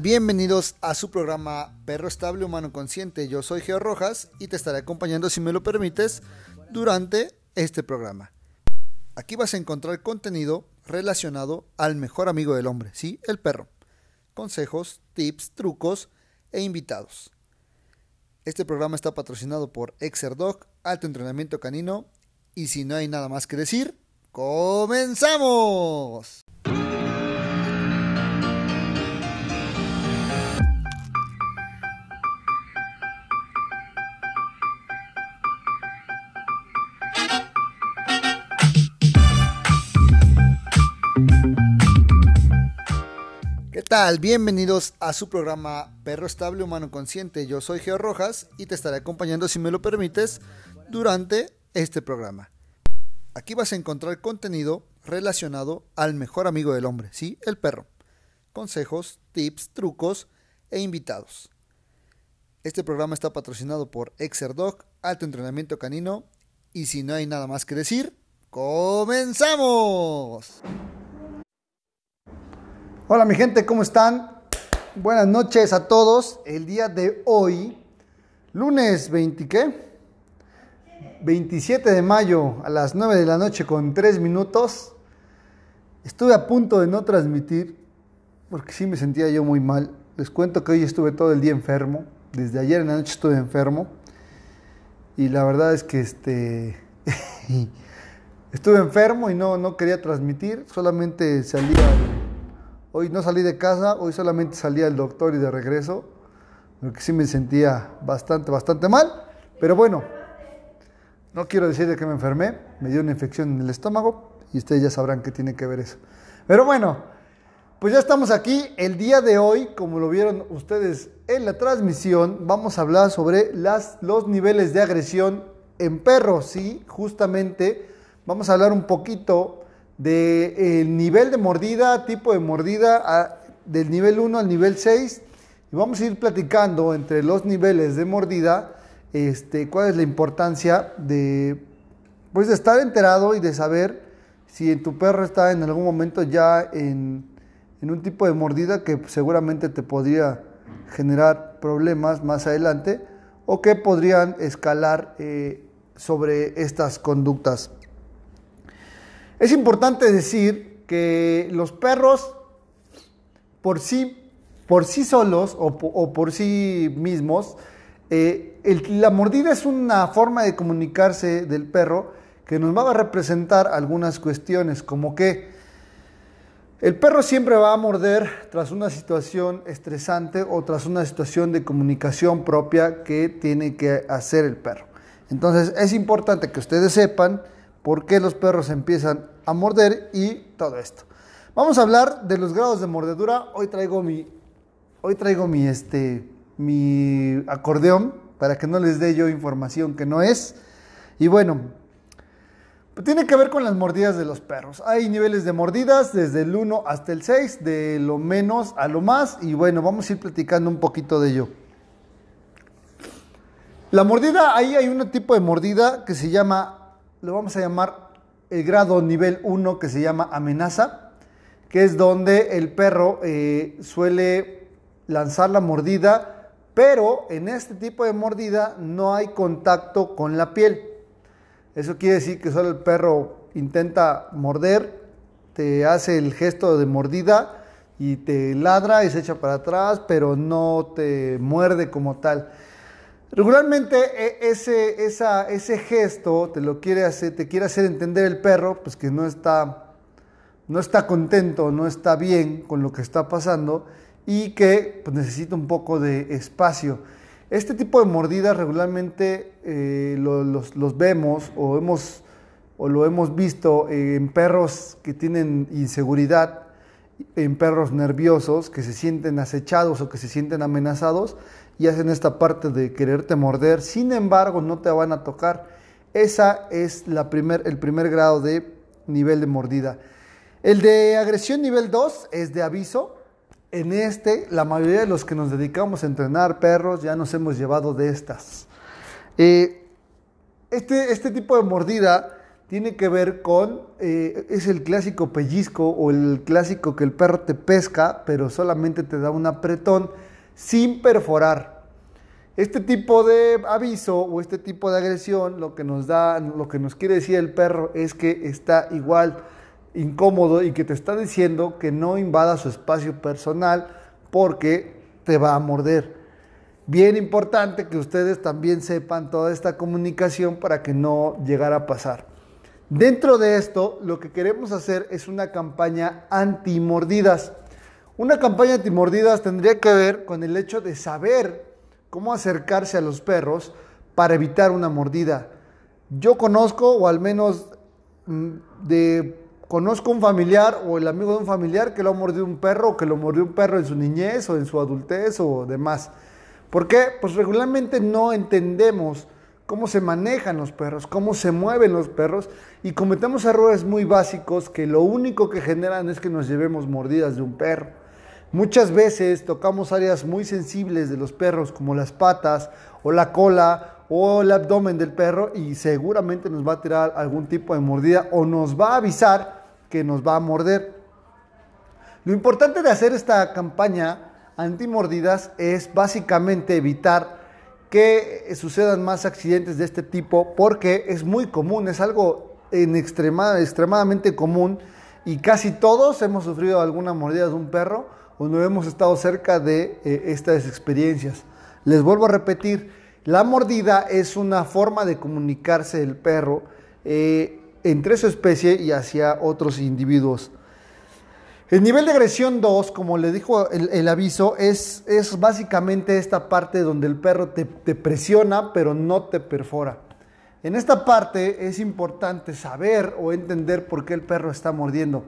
Bienvenidos a su programa Perro Estable Humano Consciente. Yo soy Geo Rojas y te estaré acompañando, si me lo permites, durante este programa. Aquí vas a encontrar contenido relacionado al mejor amigo del hombre, ¿sí? El perro. Consejos, tips, trucos e invitados. Este programa está patrocinado por Exerdog, Alto Entrenamiento Canino. Y si no hay nada más que decir, ¡comenzamos! Tal? Bienvenidos a su programa Perro Estable Humano Consciente. Yo soy Geo Rojas y te estaré acompañando, si me lo permites, durante este programa. Aquí vas a encontrar contenido relacionado al mejor amigo del hombre, ¿sí? El perro. Consejos, tips, trucos e invitados. Este programa está patrocinado por Exerdog, Alto Entrenamiento Canino. Y si no hay nada más que decir, ¡comenzamos! Hola mi gente, ¿cómo están? Buenas noches a todos. El día de hoy, lunes 20, ¿qué? 27 de mayo a las 9 de la noche con 3 minutos. Estuve a punto de no transmitir porque sí me sentía yo muy mal. Les cuento que hoy estuve todo el día enfermo. Desde ayer en la noche estuve enfermo. Y la verdad es que este estuve enfermo y no, no quería transmitir. Solamente salía Hoy no salí de casa, hoy solamente salí al doctor y de regreso, porque sí me sentía bastante, bastante mal. Pero bueno, no quiero decir de que me enfermé, me dio una infección en el estómago y ustedes ya sabrán qué tiene que ver eso. Pero bueno, pues ya estamos aquí. El día de hoy, como lo vieron ustedes en la transmisión, vamos a hablar sobre las, los niveles de agresión en perros. Sí, justamente vamos a hablar un poquito del de, nivel de mordida, tipo de mordida, del nivel 1 al nivel 6. Y vamos a ir platicando entre los niveles de mordida este, cuál es la importancia de, pues, de estar enterado y de saber si tu perro está en algún momento ya en, en un tipo de mordida que seguramente te podría generar problemas más adelante o que podrían escalar eh, sobre estas conductas. Es importante decir que los perros por sí, por sí solos o, por sí mismos, eh, la mordida es una forma de comunicarse del perro que nos va a representar algunas cuestiones, como que el perro siempre va a morder tras una situación estresante o tras una situación de comunicación propia que tiene que hacer el perro. Entonces es importante que ustedes sepan por qué los perros empiezan a morder y todo esto. Vamos a hablar de los grados de mordedura. Hoy traigo mi, hoy traigo mi, este, mi acordeón para que no les dé yo información que no es. Y bueno, tiene que ver con las mordidas de los perros. Hay niveles de mordidas desde el 1 hasta el 6, de lo menos a lo más. Y bueno, vamos a ir platicando un poquito de ello. La mordida, ahí hay un tipo de mordida que se llama lo vamos a llamar el grado nivel 1 que se llama amenaza, que es donde el perro eh, suele lanzar la mordida, pero en este tipo de mordida no hay contacto con la piel. Eso quiere decir que solo el perro intenta morder, te hace el gesto de mordida y te ladra y se echa para atrás, pero no te muerde como tal. Regularmente e, ese, ese gesto te lo quiere hacer, te quiere hacer entender el perro, pues que no está, no está contento, no está bien con lo que está pasando y que pues, necesita un poco de espacio. Este tipo de mordidas regularmente eh, lo, los, los, vemos o, hemos, o lo hemos visto en perros que tienen inseguridad, en perros nerviosos que se sienten acechados o que se sienten amenazados y hacen esta parte de quererte morder, sin embargo no te van a tocar. Esa es la primer, el primer grado de nivel de mordida. El de agresión nivel 2 es de aviso. En este, la mayoría de los que nos dedicamos a entrenar perros ya nos hemos llevado de estas. Eh, este, este tipo de mordida tiene que ver con, eh, es el clásico pellizco o el clásico que el perro te pesca, pero solamente te da un apretón sin perforar. Este tipo de aviso o este tipo de agresión, lo que nos da, lo que nos quiere decir el perro es que está igual incómodo y que te está diciendo que no invada su espacio personal porque te va a morder. Bien importante que ustedes también sepan toda esta comunicación para que no llegara a pasar. Dentro de esto, lo que queremos hacer es una campaña anti-mordidas. Una campaña anti-mordidas tendría que ver con el hecho de saber cómo acercarse a los perros para evitar una mordida. Yo conozco, o al menos mm, de, conozco un familiar o el amigo de un familiar que lo ha mordido un perro o que lo mordió un perro en su niñez o en su adultez o demás. ¿Por qué? Pues regularmente no entendemos cómo se manejan los perros, cómo se mueven los perros y cometemos errores muy básicos que lo único que generan es que nos llevemos mordidas de un perro. Muchas veces tocamos áreas muy sensibles de los perros como las patas o la cola o el abdomen del perro y seguramente nos va a tirar algún tipo de mordida o nos va a avisar que nos va a morder. Lo importante de hacer esta campaña antimordidas es básicamente evitar que sucedan más accidentes de este tipo porque es muy común, es algo en extremadamente común y casi todos hemos sufrido alguna mordida de un perro o no hemos estado cerca de eh, estas experiencias. Les vuelvo a repetir, la mordida es una forma de comunicarse del perro eh, entre su especie y hacia otros individuos. El nivel de agresión 2, como le dijo el, aviso, es, es, básicamente esta parte donde el perro te, te, presiona pero no te perfora. En esta parte es importante saber o entender por qué el perro está mordiendo.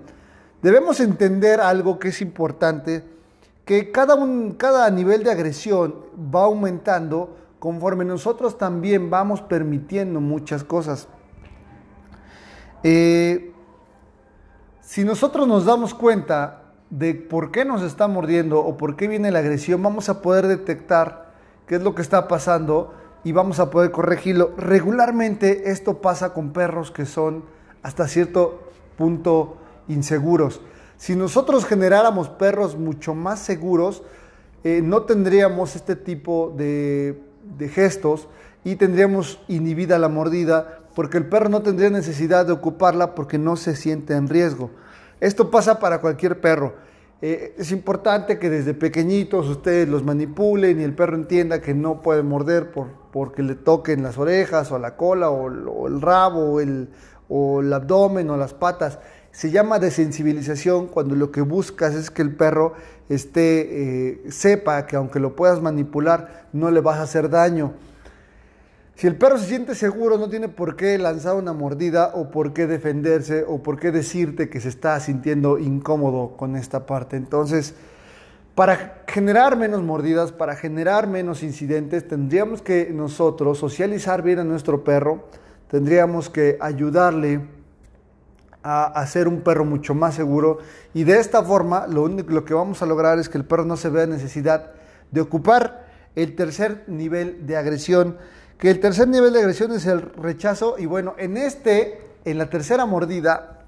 Debemos entender algo que es importante, que cada, un, cada nivel de agresión va aumentando conforme nosotros también vamos permitiendo muchas cosas. Eh, si nosotros nos damos cuenta de por qué nos está mordiendo o por qué viene la agresión, vamos a poder detectar qué es lo que está pasando y vamos a poder corregirlo. Regularmente esto pasa con perros que son hasta cierto punto inseguros. Si nosotros generáramos perros mucho más seguros, eh, no tendríamos este tipo de, gestos y tendríamos inhibida la mordida porque el perro no tendría necesidad de ocuparla porque no se siente en riesgo. Esto pasa para cualquier perro. Eh, es importante que desde pequeñitos ustedes los manipulen y el perro entienda que no puede morder por, porque le toquen las orejas o la cola o, el rabo o el abdomen o las patas. Se llama desensibilización cuando lo que buscas es que el perro esté, eh, sepa que aunque lo puedas manipular, no le vas a hacer daño. Si el perro se siente seguro, no tiene por qué lanzar una mordida o por qué defenderse o por qué decirte que se está sintiendo incómodo con esta parte. Entonces, para generar menos mordidas, para generar menos incidentes, tendríamos que nosotros socializar bien a nuestro perro, tendríamos que ayudarle a hacer un perro mucho más seguro y de esta forma lo único lo que vamos a lograr es que el perro no se vea necesidad de ocupar el tercer nivel de agresión que el tercer nivel de agresión es el rechazo y bueno, en este, en la tercera mordida,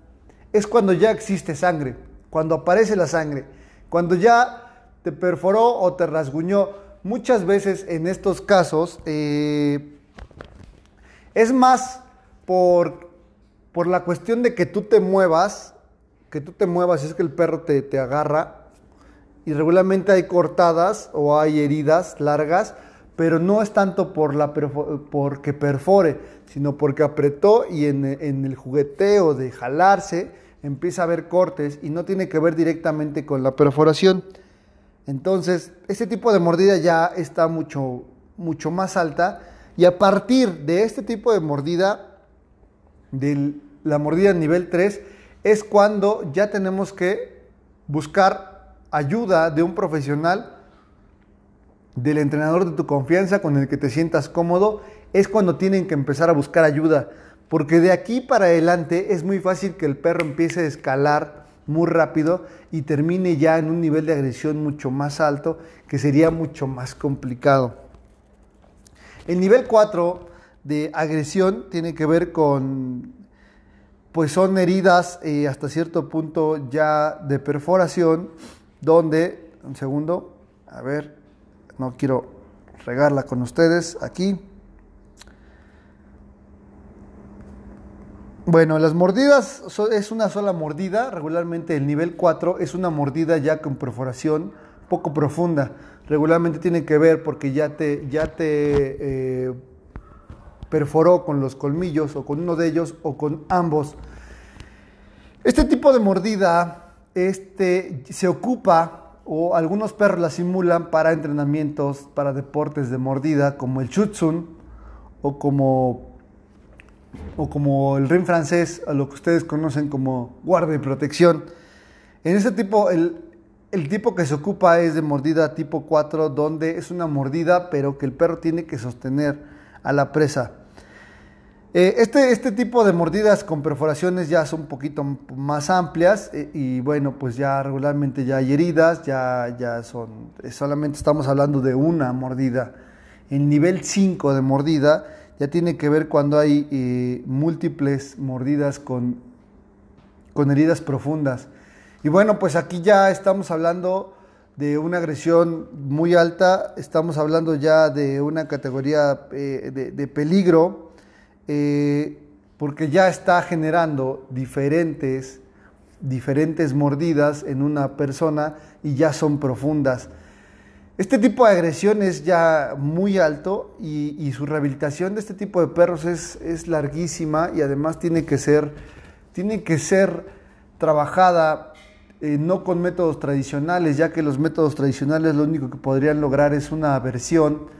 es cuando ya existe sangre, cuando aparece la sangre, cuando ya te perforó o te rasguñó. Muchas veces en estos casos eh, es más por, por la cuestión de que tú te muevas, que tú te muevas, es que el perro te, te agarra y regularmente hay cortadas o hay heridas largas pero no es tanto por la porque perfore, sino porque apretó y en, el jugueteo de jalarse empieza a haber cortes y no tiene que ver directamente con la perforación. Entonces, ese tipo de mordida ya está mucho, mucho más alta y a partir de este tipo de mordida, de la mordida nivel 3, es cuando ya tenemos que buscar ayuda de un profesional del entrenador de tu confianza con el que te sientas cómodo, es cuando tienen que empezar a buscar ayuda. Porque de aquí para adelante es muy fácil que el perro empiece a escalar muy rápido y termine ya en un nivel de agresión mucho más alto, que sería mucho más complicado. El nivel 4 de agresión tiene que ver con pues son heridas eh, hasta cierto punto ya de perforación, donde, un segundo, a ver, no quiero regarla con ustedes aquí. Bueno, las mordidas es una sola mordida, regularmente el nivel 4 es una mordida ya con perforación poco profunda. Regularmente tiene que ver porque ya te, ya te eh, perforó con los colmillos o con uno de ellos o con ambos. Este tipo de mordida este, se ocupa o algunos perros la simulan para entrenamientos, para deportes de mordida como el Schutzhund o como, o como el ring francés, a lo que ustedes conocen como guardia y protección. En ese tipo, el, el tipo que se ocupa es de mordida tipo 4, donde es una mordida, pero que el perro tiene que sostener a la presa. Eh, este, este tipo de mordidas con perforaciones ya son un poquito más amplias eh, y bueno, pues ya regularmente ya hay heridas, ya, ya son, eh, solamente estamos hablando de una mordida. El nivel 5 de mordida ya tiene que ver cuando hay múltiples mordidas con, con heridas profundas. Y bueno, pues aquí ya estamos hablando de una agresión muy alta, estamos hablando ya de una categoría de, peligro, eh, porque ya está generando diferentes, diferentes mordidas en una persona y ya son profundas. Este tipo de agresión es ya muy alto y, su rehabilitación de este tipo de perros es, es larguísima y además tiene que ser, tiene que ser trabajada eh, no con métodos tradicionales, ya que los métodos tradicionales lo único que podrían lograr es una aversión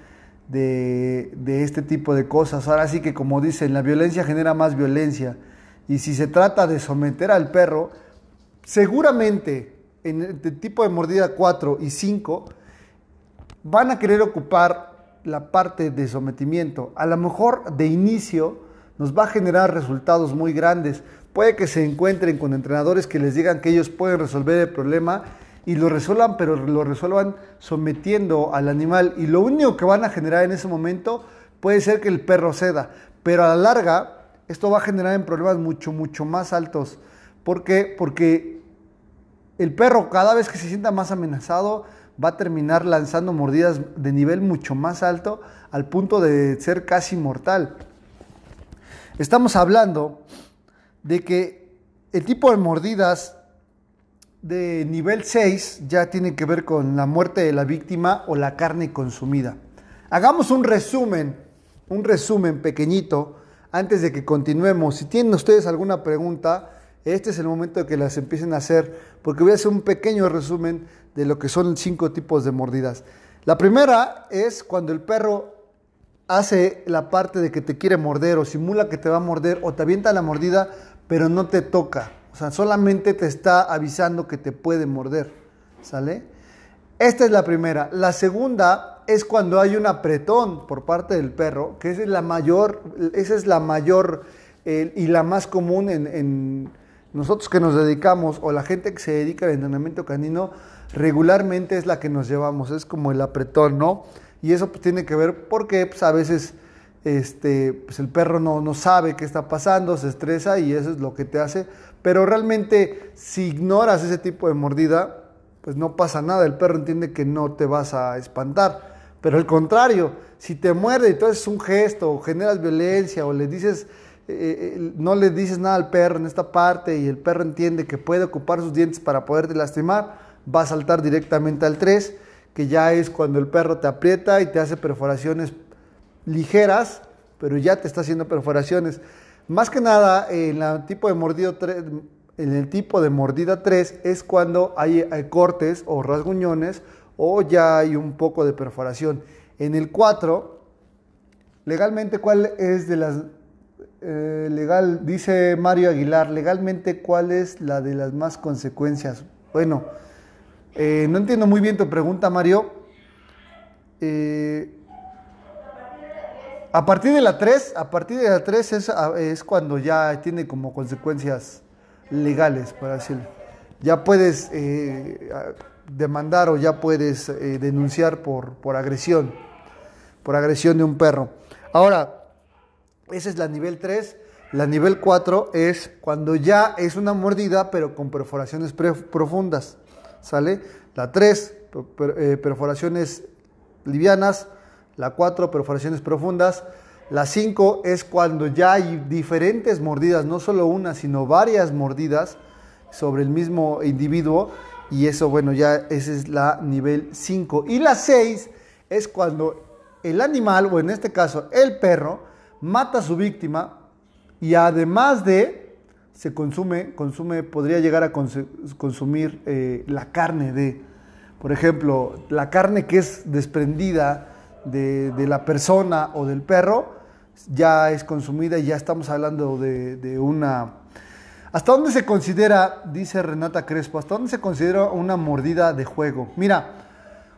de, este tipo de cosas. Ahora sí que como dicen, la violencia genera más violencia. Y si se trata de someter al perro, seguramente en el tipo de mordida 4 y 5 van a querer ocupar la parte de sometimiento. A lo mejor de inicio nos va a generar resultados muy grandes, Puede que se encuentren con entrenadores que les digan que ellos pueden resolver el problema y lo resuelvan, pero lo resuelvan sometiendo al animal. Y lo único que van a generar en ese momento puede ser que el perro ceda. Pero a la larga, esto va a generar en problemas mucho, mucho más altos. ¿Por qué? Porque el perro cada vez que se sienta más amenazado va a terminar lanzando mordidas de nivel mucho más alto al punto de ser casi mortal. Estamos hablando de que el tipo de mordidas de nivel 6 ya tiene que ver con la muerte de la víctima o la carne consumida. Hagamos un resumen, un resumen pequeñito antes de que continuemos. Si tienen ustedes alguna pregunta, este es el momento de que las empiecen a hacer, porque voy a hacer un pequeño resumen de lo que son cinco tipos de mordidas. La primera es cuando el perro hace la parte de que te quiere morder o simula que te va a morder o te avienta la mordida pero no te toca. Sea, solamente te está avisando que te puede morder. ¿Sale? Esta es la primera. La segunda es cuando hay un apretón por parte del perro, que esa es la mayor, esa es la mayor eh, y la más común en, en, nosotros que nos dedicamos o la gente que se dedica al entrenamiento canino, regularmente es la que nos llevamos, es como el apretón, ¿no? Y eso pues, tiene que ver porque pues, a veces este, pues el perro no, no sabe qué está pasando, se estresa y eso es lo que te hace. Pero realmente si ignoras ese tipo de mordida, pues no pasa nada, el perro entiende que no te vas a espantar. Pero al contrario, si te muerde y tú haces un gesto o generas violencia o le dices, eh, eh, no le dices nada al perro en esta parte y el perro entiende que puede ocupar sus dientes para poderte lastimar, va a saltar directamente al 3, que ya es cuando el perro te aprieta y te hace perforaciones ligeras, pero ya te está haciendo perforaciones. Más que nada, en, el tipo de mordida 3 es cuando hay, cortes o rasguñones o ya hay un poco de perforación. En el 4, legalmente, ¿cuál es de las... Eh, legal, dice Mario Aguilar, legalmente, ¿cuál es la de las más consecuencias? Bueno, eh, no entiendo muy bien tu pregunta, Mario. Eh, a partir de la 3, a partir de la 3 es, cuando ya tiene como consecuencias legales, para decirlo. Ya puedes eh, demandar o ya puedes eh, denunciar por, por agresión, por agresión de un perro. Ahora, esa es la nivel 3. La nivel 4 es cuando ya es una mordida, pero con perforaciones profundas. ¿Sale? La 3, eh, perforaciones livianas. La 4, perforaciones profundas. La 5 es cuando ya hay diferentes mordidas, no solo una, sino varias mordidas sobre el mismo individuo. Y eso, bueno, ya ese es la nivel 5. Y la 6 es cuando el animal, o en este caso el perro, mata a su víctima y además de, se consume, consume podría llegar a consumir eh, la carne de, por ejemplo, la carne que es desprendida de, la persona o del perro, ya es consumida y ya estamos hablando de, una... ¿Hasta dónde se considera, dice Renata Crespo, hasta dónde se considera una mordida de juego? Mira,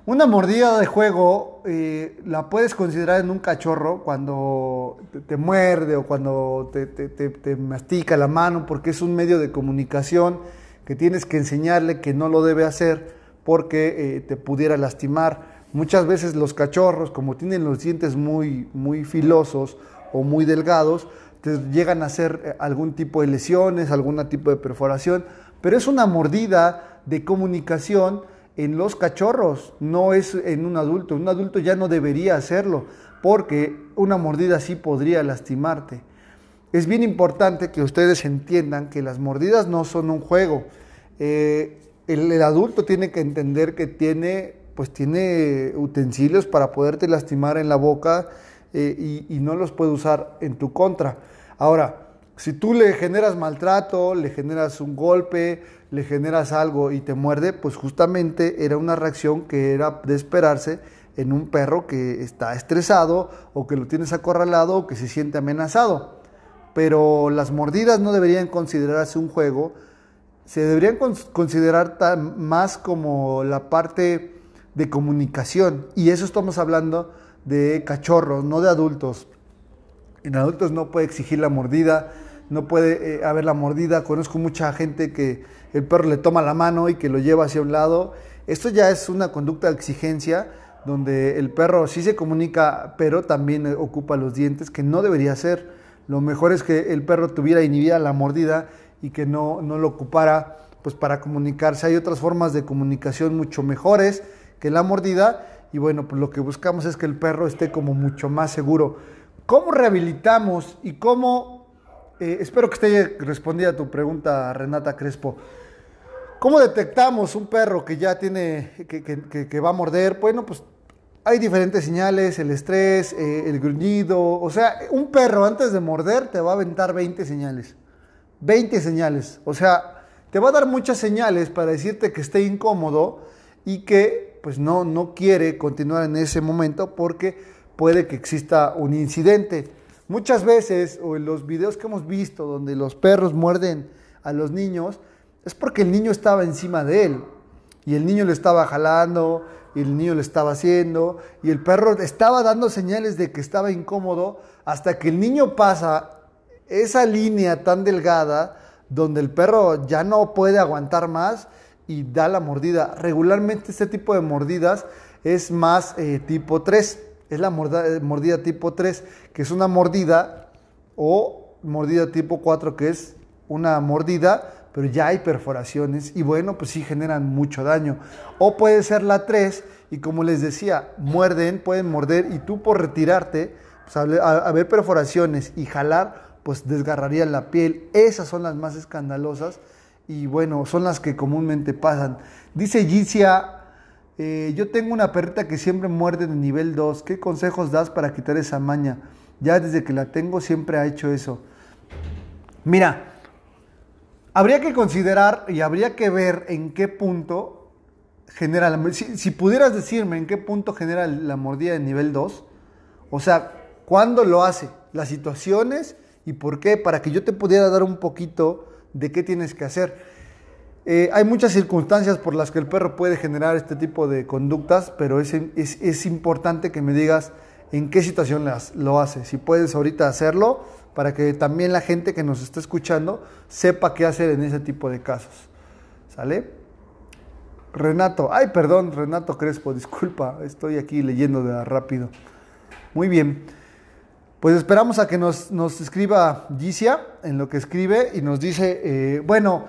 una mordida de juego eh, la puedes considerar en un cachorro cuando te, muerde o cuando te, mastica la mano porque es un medio de comunicación que tienes que enseñarle que no lo debe hacer porque eh, te pudiera lastimar. Muchas veces los cachorros, como tienen los dientes muy, muy filosos o muy delgados, llegan a hacer eh, algún tipo de lesiones, algún tipo de perforación, pero es una mordida de comunicación en los cachorros, no es en un adulto. Un adulto ya no debería hacerlo porque una mordida sí podría lastimarte. Es bien importante que ustedes entiendan que las mordidas no son un juego. Eh, el, adulto tiene que entender que tiene, pues tiene utensilios para poderte lastimar en la boca eh, y, y no los puede usar en tu contra. Ahora, si tú le generas maltrato, le generas un golpe, le generas algo y te muerde, pues justamente era una reacción que era de esperarse en un perro que está estresado o que lo tienes acorralado o que se siente amenazado. Pero las mordidas no deberían considerarse un juego, se deberían considerar más como la parte de comunicación. Y eso estamos hablando de cachorros, no de adultos. En adultos no puede exigir la mordida, no puede eh, haber la mordida. Conozco mucha gente que el perro le toma la mano y que lo lleva hacia un lado. Esto ya es una conducta de exigencia donde el perro sí se comunica, pero también ocupa los dientes, que no debería ser. Lo mejor es que el perro tuviera inhibida la mordida y que no, no lo ocupara pues para comunicarse. Hay otras formas de comunicación mucho mejores que la mordida y bueno, pues lo que buscamos es que el perro esté como mucho más seguro. ¿Cómo rehabilitamos y cómo, eh, espero que esté respondida a tu pregunta, Renata Crespo, ¿Cómo detectamos un perro que ya tiene, que, va a morder? Bueno, pues hay diferentes señales, el estrés, eh, el gruñido. O sea, un perro antes de morder te va a aventar 20 señales. 20 señales. O sea, te va a dar muchas señales para decirte que esté incómodo y que pues no, no quiere continuar en ese momento porque puede que exista un incidente. Muchas veces, o en los videos que hemos visto donde los perros muerden a los niños, es porque el niño estaba encima de él y el niño lo estaba jalando y el niño lo estaba haciendo y el perro estaba dando señales de que estaba incómodo hasta que el niño pasa esa línea tan delgada donde el perro ya no puede aguantar más y da la mordida. Regularmente este tipo de mordidas es más eh, tipo 3, es la mordida, mordida tipo 3, que es una mordida o mordida tipo 4, que es una mordida pero ya hay perforaciones y bueno, pues sí generan mucho daño. O puede ser la 3 y como les decía, muerden, pueden morder y tú por retirarte, pues a, ver perforaciones y jalar, pues desgarraría la piel. Esas son las más escandalosas y bueno, son las que comúnmente pasan. Dice Gicia, eh, yo tengo una perrita que siempre muerde de nivel 2. ¿Qué consejos das para quitar esa maña? Ya desde que la tengo siempre ha hecho eso. Mira, Habría que considerar y habría que ver en qué punto genera la si, si pudieras decirme en qué punto genera la mordida de nivel 2, o sea, cuándo lo hace, las situaciones y por qué, para que yo te pudiera dar un poquito de qué tienes que hacer. Eh, hay muchas circunstancias por las que el perro puede generar este tipo de conductas, pero es, es, es importante que me digas en qué situación las, lo hace. Si puedes ahorita hacerlo, para que también la gente que nos está escuchando sepa qué hacer en ese tipo de casos. ¿Sale? Renato, ay, perdón, Renato Crespo, disculpa, estoy aquí leyendo de rápido. Muy bien. Pues esperamos a que nos, nos escriba Gicia en lo que escribe y nos dice, eh, bueno,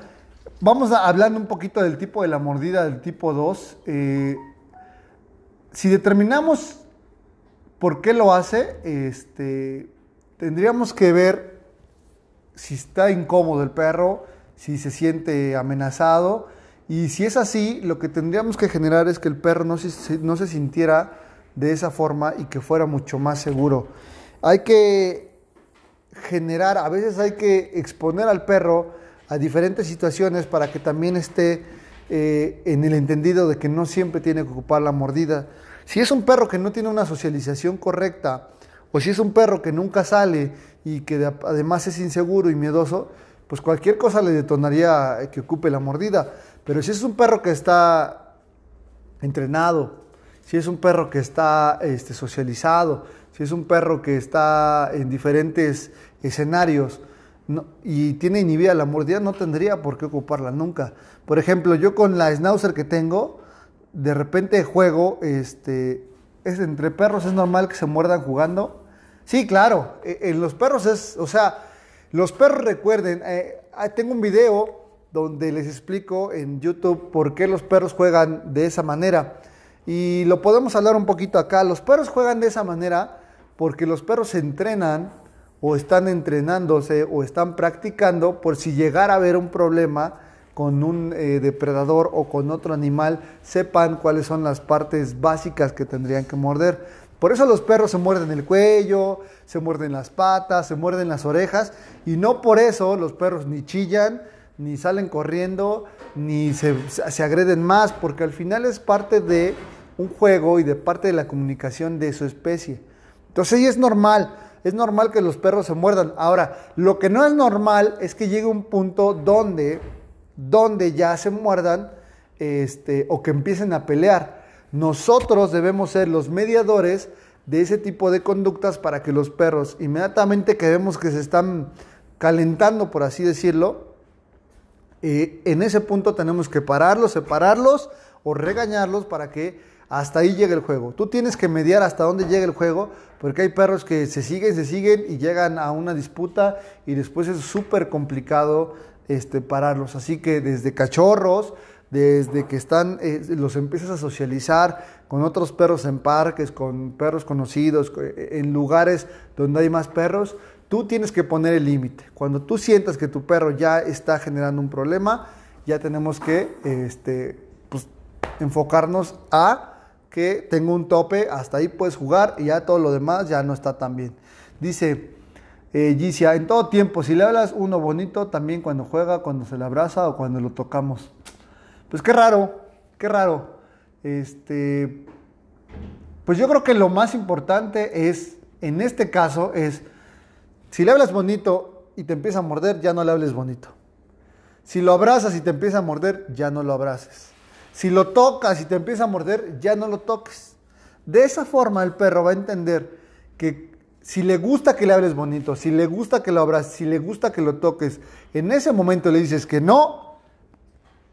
vamos a, hablando un poquito del tipo de la mordida del tipo 2. Eh, si determinamos por qué lo hace, este, tendríamos que ver si está incómodo el perro, si se siente amenazado. Y si es así, lo que tendríamos que generar es que el perro no se, no se sintiera de esa forma y que fuera mucho más seguro hay que generar, a veces hay que exponer al perro a diferentes situaciones para que también esté eh, en el entendido de que no siempre tiene que ocupar la mordida. Si es un perro que no tiene una socialización correcta, o si es un perro que nunca sale y que además es inseguro y miedoso, pues cualquier cosa le detonaría que ocupe la mordida. Pero si es un perro que está entrenado, si es un perro que está este, socializado, si es un perro que está en diferentes escenarios y tiene inhibida la mordida, no tendría por qué ocuparla nunca. Por ejemplo, yo con la schnauzer que tengo, de repente juego, este, es entre perros es normal que se muerdan jugando. Sí, claro, e, en los perros es, o sea, los perros recuerden, eh, ah, tengo un video donde les explico en YouTube por qué los perros juegan de esa manera. Y lo podemos hablar un poquito acá. Los perros juegan de esa manera porque los perros se entrenan o están entrenándose o están practicando por si llegara a haber un problema con un eh, depredador o con otro animal, sepan cuáles son las partes básicas que tendrían que morder. Por eso los perros se muerden el cuello, se muerden las patas, se muerden las orejas y no por eso los perros ni chillan, ni salen corriendo, ni se, se agreden más, porque al final es parte de un juego y de parte de la comunicación de su especie. Entonces sí es normal, es normal que los perros se muerdan. Ahora, lo que no es normal es que llegue un punto donde, donde ya se muerdan este, o que empiecen a pelear. Nosotros debemos ser los mediadores de ese tipo de conductas para que los perros, inmediatamente que vemos que se están calentando, por así decirlo, eh, en ese punto tenemos que pararlos, separarlos o regañarlos para que hasta ahí llega el juego. Tú tienes que mediar hasta dónde llega el juego, porque hay perros que se siguen, se siguen y llegan a una disputa y después es súper complicado este, pararlos. Así que desde cachorros, desde que están, eh, los empiezas a socializar con otros perros en parques, con perros conocidos, eh, en lugares donde hay más perros, tú tienes que poner el límite. Cuando tú sientas que tu perro ya está generando un problema, ya tenemos que este, pues, enfocarnos a que tengo un tope, hasta ahí puedes jugar y ya todo lo demás ya no está tan bien. Dice eh, en todo tiempo, si le hablas uno bonito, también cuando juega, cuando se le abraza o cuando lo tocamos. Pues qué raro, qué raro. Este, pues yo creo que lo más importante es, en este caso, es, si le hablas bonito y te empieza a morder, ya no le hables bonito. Si lo abrazas y te empieza a morder, ya no lo abraces. Si lo tocas y te empieza a morder, ya no lo toques. De esa forma el perro va a entender que si le gusta que le hables bonito, si le gusta que lo abraces, si le gusta que lo toques, en ese momento le dices que no,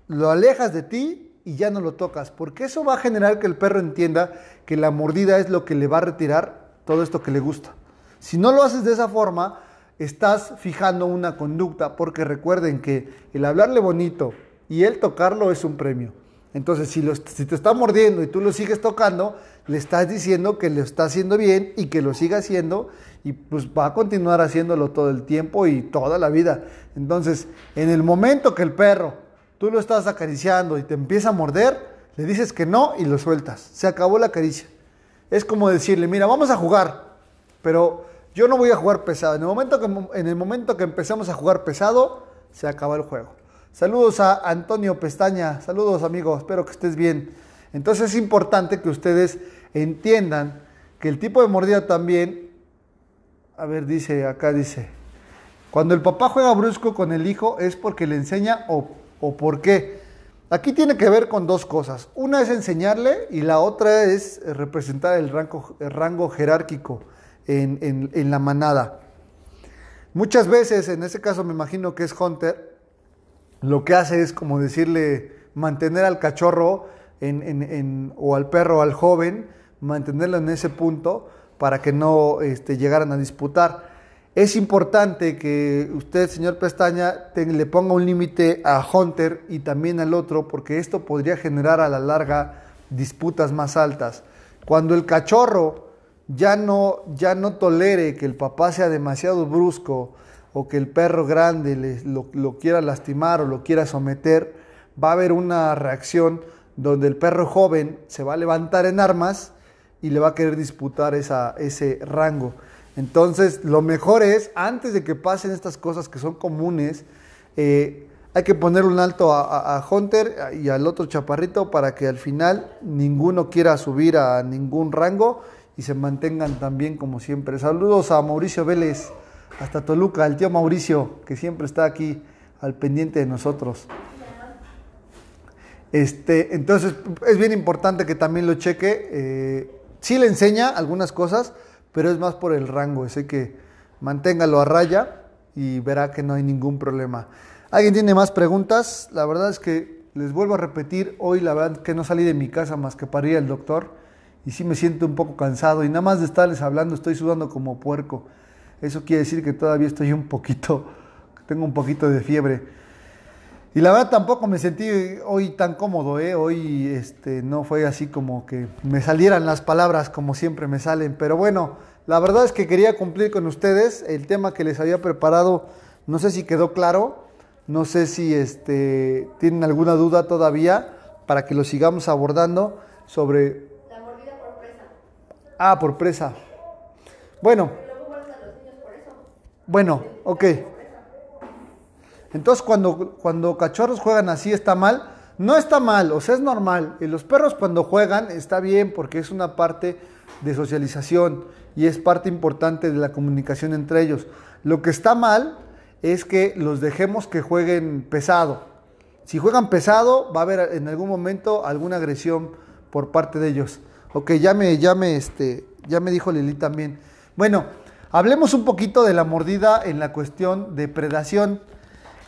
lo alejas de ti y ya no lo tocas, porque eso va a generar que el perro entienda que la mordida es lo que le va a retirar todo esto que le gusta. Si no lo haces de esa forma, estás fijando una conducta, porque recuerden que el hablarle bonito y el tocarlo es un premio. Entonces, si, si te está mordiendo y tú lo sigues tocando, le estás diciendo que lo está haciendo bien y que lo siga haciendo y pues va a continuar haciéndolo todo el tiempo y toda la vida. Entonces, en el momento que el perro tú lo estás acariciando y te empieza a morder, le dices que no y lo sueltas. Se acabó la caricia. Es como decirle, mira, vamos a jugar, pero yo no voy a jugar pesado. En el momento que, en el momento que empezamos a jugar pesado, se acaba el juego. Saludos a Antonio Pestaña, saludos amigos, espero que estés bien. Entonces es importante que ustedes entiendan que el tipo de mordida también, a ver, dice, acá dice, cuando el papá juega brusco con el hijo es porque le enseña o, o por qué. Aquí tiene que ver con dos cosas. Una es enseñarle y la otra es representar el rango, rango jerárquico en, en la manada. Muchas veces, en ese caso me imagino que es Hunter, lo que hace es como decirle, mantener al cachorro o al perro, al joven, mantenerlo en ese punto para que no este, llegaran a disputar. Es importante que usted, señor Pestaña, le ponga un límite a Hunter y también al otro, porque esto podría generar a la larga disputas más altas. Cuando el cachorro ya no, ya no tolere que el papá sea demasiado brusco o que el perro grande le, lo, quiera lastimar o lo quiera someter, va a haber una reacción donde el perro joven se va a levantar en armas y le va a querer disputar esa, ese rango. Entonces, lo mejor es, antes de que pasen estas cosas que son comunes, eh, hay que poner un alto a, Hunter y al otro chaparrito para que al final ninguno quiera subir a ningún rango y se mantengan también como siempre. Saludos a Mauricio Vélez, hasta Toluca, el tío Mauricio, que siempre está aquí al pendiente de nosotros. Este, entonces es bien importante que también lo cheque. Eh, sí le enseña algunas cosas, pero es más por el rango. Así que manténgalo a raya y verá que no hay ningún problema. ¿Alguien tiene más preguntas? La verdad es que les vuelvo a repetir, hoy la verdad que no salí de mi casa más que para ir al doctor y sí me siento un poco cansado y nada más de estarles hablando estoy sudando como puerco. Eso quiere decir que todavía estoy un poquito, tengo un poquito de fiebre. Y la verdad tampoco me sentí hoy tan cómodo, ¿eh? hoy este, no fue así como que me salieran las palabras como siempre me salen, pero bueno, la verdad es que quería cumplir con ustedes el tema que les había preparado, no sé si quedó claro, no sé si este, tienen alguna duda todavía para que lo sigamos abordando sobre... La mordida por presa. Ah, por presa. Bueno. Bueno, ok. Entonces cuando, cuando cachorros juegan así está mal. No está mal, o sea, es normal. Y los perros cuando juegan está bien porque es una parte de socialización y es parte importante de la comunicación entre ellos. Lo que está mal es que los dejemos que jueguen pesado. Si juegan pesado, va a haber en algún momento alguna agresión por parte de ellos. Ok, ya me, ya me, este, ya me dijo Lili también. Bueno, hablemos un poquito de la mordida en la cuestión de predación.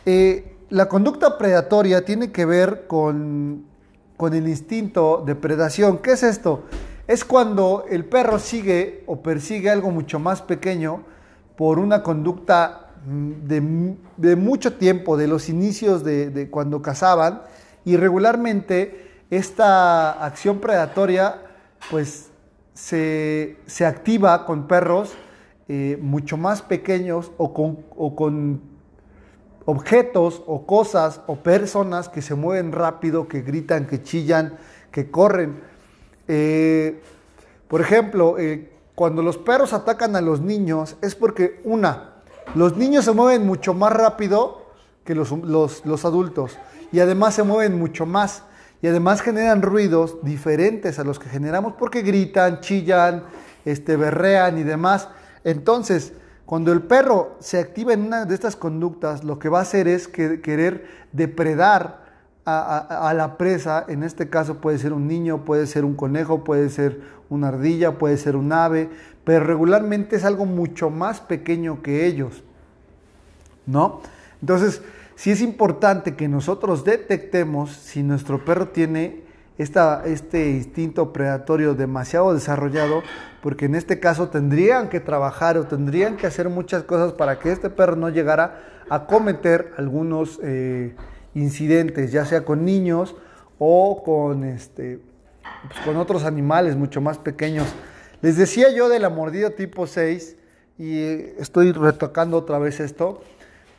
Eh, la conducta predatoria tiene que ver con, con el instinto de predación. ¿Qué es esto? Es cuando el perro sigue o persigue algo mucho más pequeño por una conducta de, mucho tiempo, de los inicios de, cuando cazaban, y regularmente esta acción predatoria pues se, activa con perros eh, mucho más pequeños o con, objetos o cosas o personas que se mueven rápido, que gritan, que chillan, que corren. Eh, por ejemplo, eh, cuando los perros atacan a los niños es porque una, los niños se mueven mucho más rápido que los, adultos y además se mueven mucho más y además generan ruidos diferentes a los que generamos porque gritan, chillan, este, berrean y demás. Entonces, cuando el perro se activa en una de estas conductas, lo que va a hacer es querer depredar a, a, la presa. En este caso puede ser un niño, puede ser un conejo, puede ser una ardilla, puede ser un ave, pero regularmente es algo mucho más pequeño que ellos, ¿no? Entonces, sí es importante que nosotros detectemos si nuestro perro tiene esta, este instinto predatorio demasiado desarrollado, porque en este caso tendrían que trabajar o tendrían que hacer muchas cosas para que este perro no llegara a cometer algunos eh, incidentes, ya sea con niños o con, este, pues, con otros animales mucho más pequeños. Les decía yo de la mordida tipo 6, y estoy retocando otra vez esto,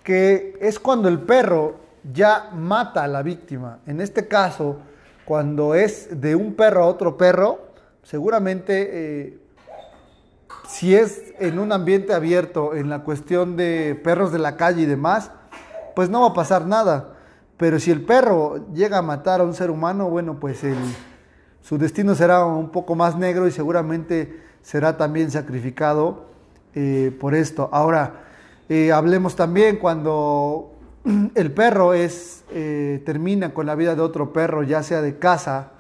que es cuando el perro ya mata a la víctima. En este caso, cuando es de un perro a otro perro, seguramente eh, si es en un ambiente abierto, en la cuestión de perros de la calle y demás, pues no va a pasar nada. Pero si el perro llega a matar a un ser humano, bueno, pues su destino será un poco más negro y seguramente será también sacrificado eh, por esto. Ahora, eh, hablemos también cuando el perro es, eh, termina con la vida de otro perro, ya sea de casa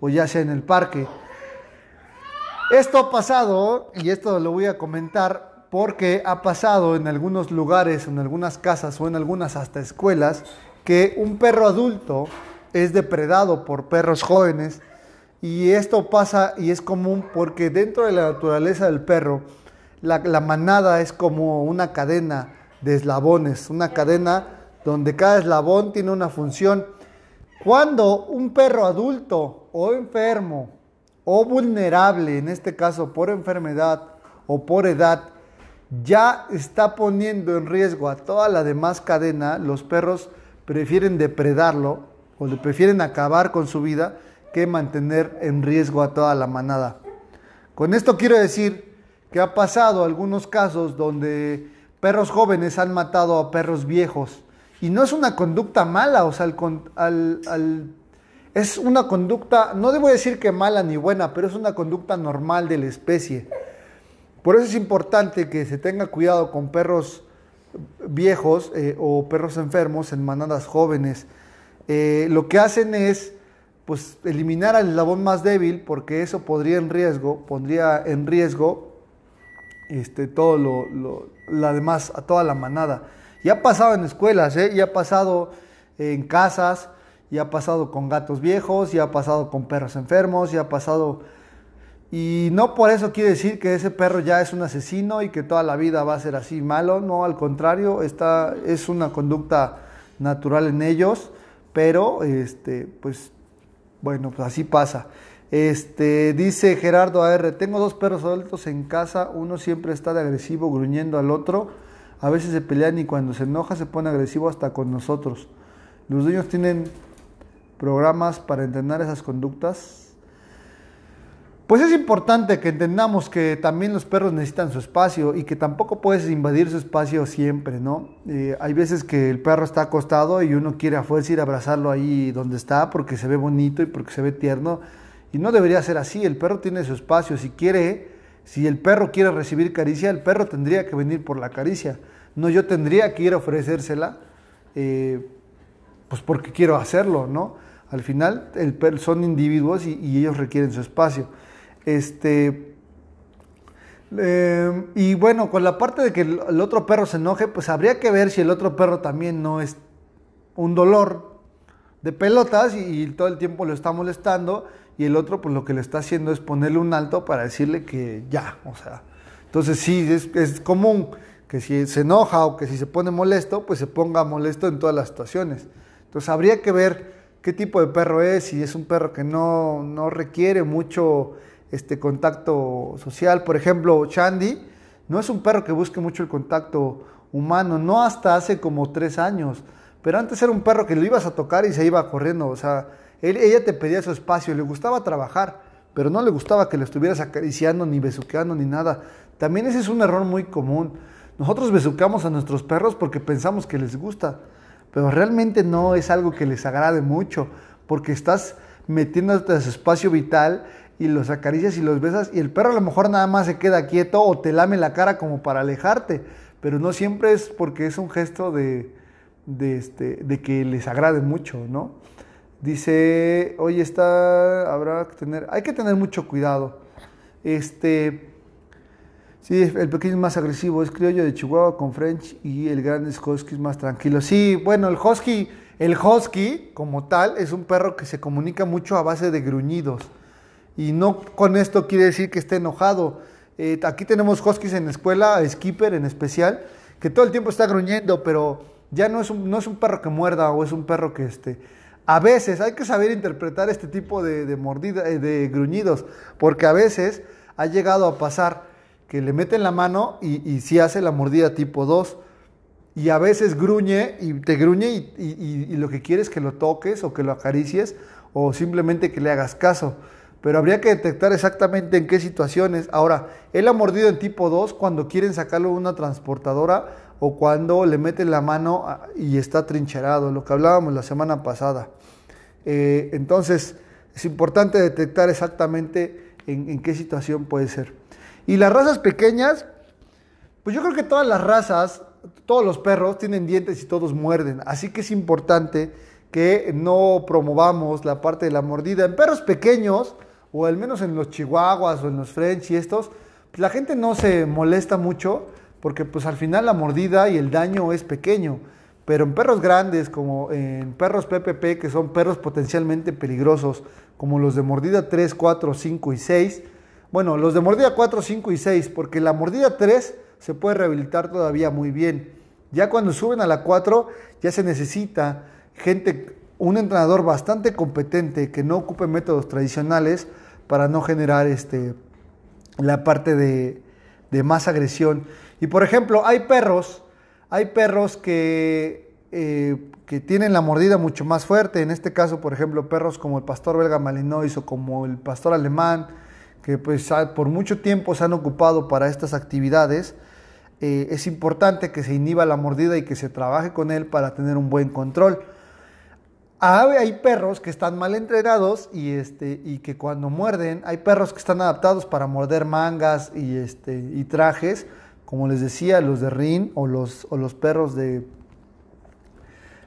o ya sea en el parque. Esto ha pasado, y esto lo voy a comentar, porque ha pasado en algunos lugares, en algunas casas o en algunas hasta escuelas, que un perro adulto es depredado por perros jóvenes Y esto pasa y es común porque dentro de la naturaleza del perro, la, la manada es como una cadena de eslabones, una cadena donde cada eslabón tiene una función. Cuando un perro adulto o enfermo o vulnerable, en este caso por enfermedad o por edad, ya está poniendo en riesgo a toda la demás cadena, los perros prefieren depredarlo o le prefieren acabar con su vida que mantener en riesgo a toda la manada. Con esto quiero decir que ha pasado algunos casos donde perros jóvenes han matado a perros viejos. Y no es una conducta mala, o sea, es una conducta, no debo decir que mala ni buena, pero es una conducta normal de la especie. Por eso es importante que se tenga cuidado con perros viejos eh, o perros enfermos en manadas jóvenes. Eh, lo que hacen es pues eliminar al eslabón más débil porque eso podría en riesgo, pondría en riesgo este, todo lo, lo, demás, a toda la manada. Y ha pasado en escuelas, ¿eh? y ha pasado en casas, y ha pasado con gatos viejos, y ha pasado con perros enfermos, y ha pasado... Y no por eso quiere decir que ese perro ya es un asesino y que toda la vida va a ser así malo, no, al contrario, esta es una conducta natural en ellos, pero este, pues bueno, pues así pasa. Este, dice Gerardo AR, tengo dos perros adultos en casa, uno siempre está de agresivo gruñendo al otro, a veces se pelean y cuando se enoja se pone agresivo hasta con nosotros. Los dueños tienen programas para entrenar esas conductas. Pues es importante que entendamos que también los perros necesitan su espacio y que tampoco puedes invadir su espacio siempre, ¿no? Eh, hay veces que el perro está acostado y uno quiere a fuerza ir a abrazarlo ahí donde está porque se ve bonito y porque se ve tierno y no debería ser así, el perro tiene su espacio, si quiere, si el perro quiere recibir caricia, el perro tendría que venir por la caricia, no yo tendría que ir a ofrecérsela, eh, pues porque quiero hacerlo, ¿no? Al final el perro, son individuos y, ellos requieren su espacio. Este, eh, y bueno, con la parte de que el otro perro se enoje, pues habría que ver si el otro perro también no es un dolor de pelotas y todo el tiempo lo está molestando y el otro pues lo que le está haciendo es ponerle un alto para decirle que ya, o sea, entonces sí, es, común que si se enoja o que si se pone molesto, pues se ponga molesto en todas las situaciones. Entonces habría que ver qué tipo de perro es, si es un perro que no, no requiere mucho este contacto social. Por ejemplo, Chandy no es un perro que busque mucho el contacto humano, no hasta hace como tres años, pero antes era un perro que lo ibas a tocar y se iba corriendo, o sea, ella te pedía su espacio, le gustaba trabajar, pero no le gustaba que le estuvieras acariciando, ni besuqueando, ni nada. También ese es un error muy común. Nosotros besucamos a nuestros perros porque pensamos que les gusta, pero realmente no es algo que les agrade mucho, porque estás metiéndote a su espacio vital y los acaricias y los besas y el perro a lo mejor nada más se queda quieto o te lame la cara como para alejarte, pero no siempre es porque es un gesto de, de, este, de que les agrade mucho, ¿no? Dice, oye, está, habrá que tener, hay que tener mucho cuidado. Este, sí, el pequeño es más agresivo, es criollo de Chihuahua con French y el grande es husky es más tranquilo. Sí, bueno, el husky, el husky como tal es un perro que se comunica mucho a base de gruñidos. Y no con esto quiere decir que esté enojado. Eh, aquí tenemos huskies en la escuela, Skipper en especial, que todo el tiempo está gruñendo, pero ya no es un, no es un perro que muerda o es un perro que este, a veces hay que saber interpretar este tipo de, de, mordida, eh, de gruñidos, porque a veces ha llegado a pasar que le meten la mano y, sí hace la mordida tipo 2. Y a veces gruñe y te gruñe y, y, lo que quiere es que lo toques o que lo acaricies o simplemente que le hagas caso. Pero habría que detectar exactamente en qué situaciones. Ahora, él ha mordido en tipo 2 cuando quieren sacarlo de una transportadora o cuando le meten la mano y está trincherado, lo que hablábamos la semana pasada. Eh, entonces, es importante detectar exactamente en, qué situación puede ser. Y las razas pequeñas, pues yo creo que todas las razas, todos los perros tienen dientes y todos muerden, así que es importante que no promovamos la parte de la mordida. En perros pequeños, o al menos en los chihuahuas o en los french y estos, pues la gente no se molesta mucho porque pues al final la mordida y el daño es pequeño Pero en perros grandes, como en perros PPP, que son perros potencialmente peligrosos, como los de mordida 3, 4, 5 y 6, bueno, los de mordida 4, 5 y 6, porque la mordida 3 se puede rehabilitar todavía muy bien. Ya cuando suben a la 4, ya se necesita gente, un entrenador bastante competente que no ocupe métodos tradicionales para no generar este, la parte de, más agresión. Y por ejemplo, hay perros, hay perros que, eh, que tienen la mordida mucho más fuerte. En este caso, por ejemplo, perros como el pastor belga malinois o como el pastor alemán, que pues por mucho tiempo se han ocupado para estas actividades. Eh, es importante que se inhiba la mordida y que se trabaje con él para tener un buen control. Hay perros que están mal entrenados y, este, y que cuando muerden, hay perros que están adaptados para morder mangas y, este, y trajes, como les decía, los de Rin o los, o los perros de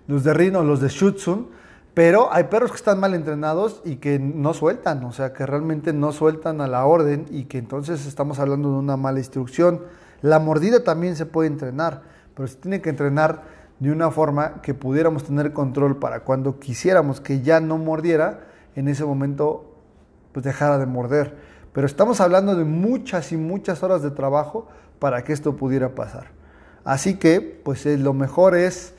los de Rin o los de Schutzun, pero hay perros que están mal entrenados y que no sueltan, o sea, que realmente no sueltan a la orden y que entonces estamos hablando de una mala instrucción. La mordida también se puede entrenar, pero se tiene que entrenar de una forma que pudiéramos tener control para cuando quisiéramos que ya no mordiera, en ese momento pues dejara de morder. Pero estamos hablando de muchas y muchas horas de trabajo para que esto pudiera pasar. Así que pues eh, lo mejor es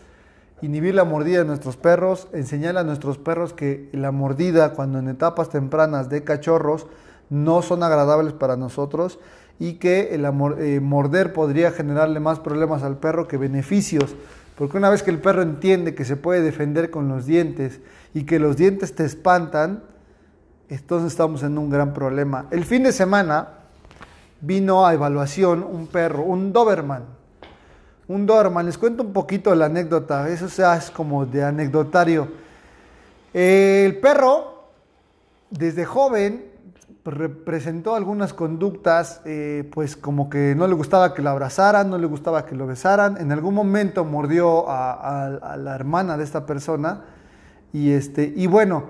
inhibir la mordida de nuestros perros, enseñarle a nuestros perros que la mordida cuando en etapas tempranas de cachorros no son agradables para nosotros y que el eh, morder podría generarle más problemas al perro que beneficios. Porque una vez que el perro entiende que se puede defender con los dientes y que los dientes te espantan, entonces estamos en un gran problema. El fin de semana vino a evaluación un perro, un Doberman. Un Doberman, les cuento un poquito la anécdota, eso es como de anecdotario. El perro, desde joven, presentó algunas conductas, eh, pues como que no le gustaba que lo abrazaran, no le gustaba que lo besaran. En algún momento mordió a, la hermana de esta persona. Y, este, y bueno,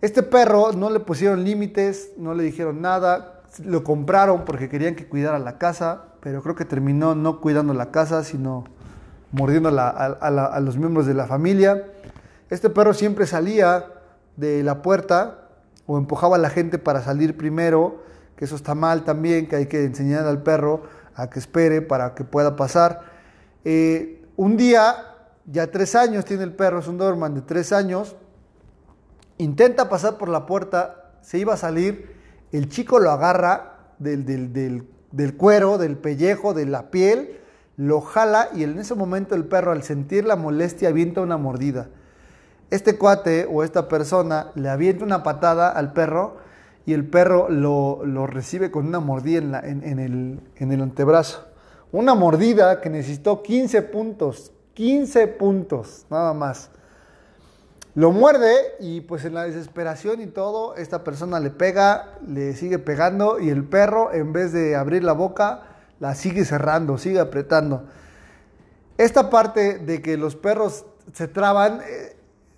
este perro no le pusieron límites, no le dijeron nada, lo compraron porque querían que cuidara la casa, pero creo que terminó no cuidando la casa, sino mordiendo a los miembros de la familia. Este perro siempre salía de la puerta o empujaba a la gente para salir primero, que eso está mal también, que hay que enseñar al perro a que espere para que pueda pasar. Eh, un día, ya tres años tiene el perro, es un Doberman de tres años, intenta pasar por la puerta, se iba a salir, el chico lo agarra del, del cuero, del pellejo, de la piel, lo jala y en ese momento el perro al sentir la molestia avienta una mordida este cuate o esta persona le avienta una patada al perro y el perro lo, recibe con una mordida en, el, en el antebrazo. Una mordida que necesitó 15 puntos, 15 puntos, nada más. Lo muerde y pues en la desesperación y todo, esta persona le pega, le sigue pegando y el perro en vez de abrir la boca, la sigue cerrando, sigue apretando. Esta parte de que los perros se traban, eh,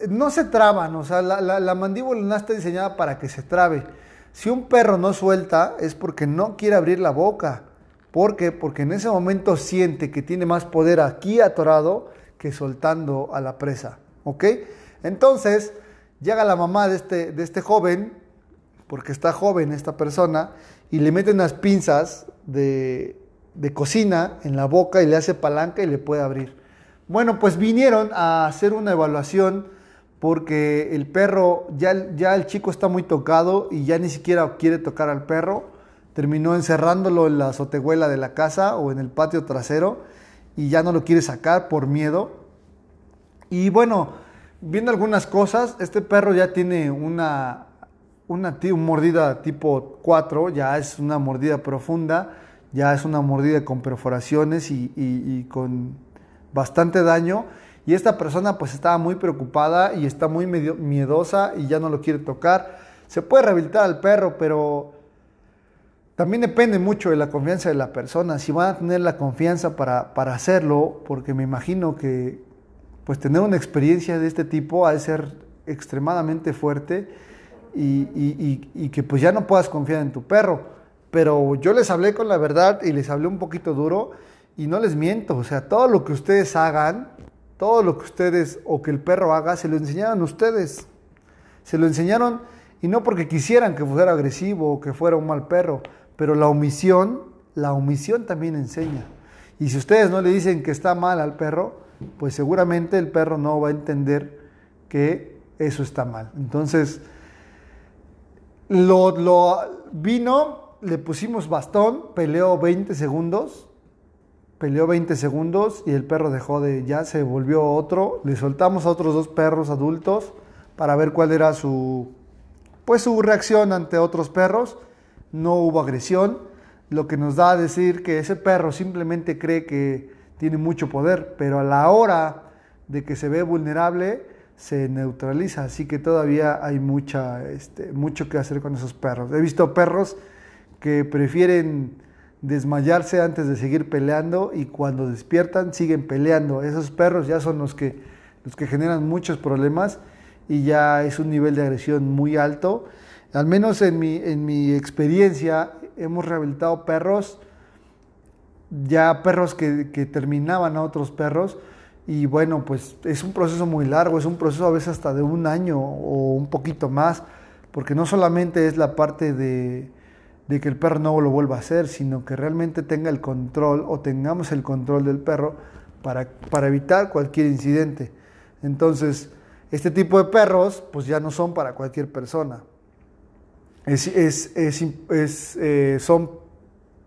no se traban, o sea, la, mandíbula no está diseñada para que se trabe. Si un perro no suelta es porque no quiere abrir la boca. ¿Por qué? Porque en ese momento siente que tiene más poder aquí atorado que soltando a la presa. ¿Ok? Entonces, llega la mamá de este, de este joven, porque está joven esta persona, y le mete unas pinzas de, de cocina en la boca y le hace palanca y le puede abrir. Bueno, pues vinieron a hacer una evaluación porque el perro, ya, ya el chico está muy tocado y ya ni siquiera quiere tocar al perro. Terminó encerrándolo en la azotehuela de la casa o en el patio trasero y ya no lo quiere sacar por miedo. Y bueno, viendo algunas cosas, este perro ya tiene una, una, mordida tipo 4, ya es una mordida profunda, ya es una mordida con perforaciones y con bastante daño y esta persona pues estaba muy preocupada y está muy miedosa y ya no lo quiere tocar. Se puede rehabilitar al perro, pero también depende mucho de la confianza de la persona. Si van a tener la confianza para, para hacerlo, porque me imagino que pues tener una experiencia de este tipo ha de ser extremadamente fuerte y, que pues ya no puedas confiar en tu perro. Pero yo les hablé con la verdad y les hablé un poquito duro y no les miento. O sea, todo lo que ustedes hagan Todo lo que ustedes o que el perro haga, se lo enseñaron ustedes. Se lo enseñaron y no porque quisieran que fuera agresivo o que fuera un mal perro, pero la omisión, la omisión también enseña. Y si ustedes no le dicen que está mal al perro, pues seguramente el perro no va a entender que eso está mal. Entonces, lo, lo vino, le pusimos bastón, peleó 20 segundos, peleó 20 segundos y el perro dejó de, ya se volvió otro, le soltamos a otros dos perros adultos para ver cuál era su, pues su reacción ante otros perros, no hubo agresión, lo que nos da a decir que ese perro simplemente cree que tiene mucho poder, pero a la hora de que se ve vulnerable se neutraliza, así que todavía hay mucha, este, mucho que hacer con esos perros. He visto perros que prefieren desmayarse antes de seguir peleando y cuando despiertan siguen peleando. Esos perros ya son los que, los que generan muchos problemas y ya es un nivel de agresión muy alto. Al menos en mi, en mi experiencia hemos rehabilitado perros, ya perros que, terminaban a otros perros y bueno, pues es un proceso muy largo, es un proceso a veces hasta de un año o un poquito más, porque no solamente es la parte de, de que el perro no lo vuelva a hacer, sino que realmente tenga el control o tengamos el control del perro para, para evitar cualquier incidente. Entonces, este tipo de perros pues ya no son para cualquier persona. Es, es, es, eh, son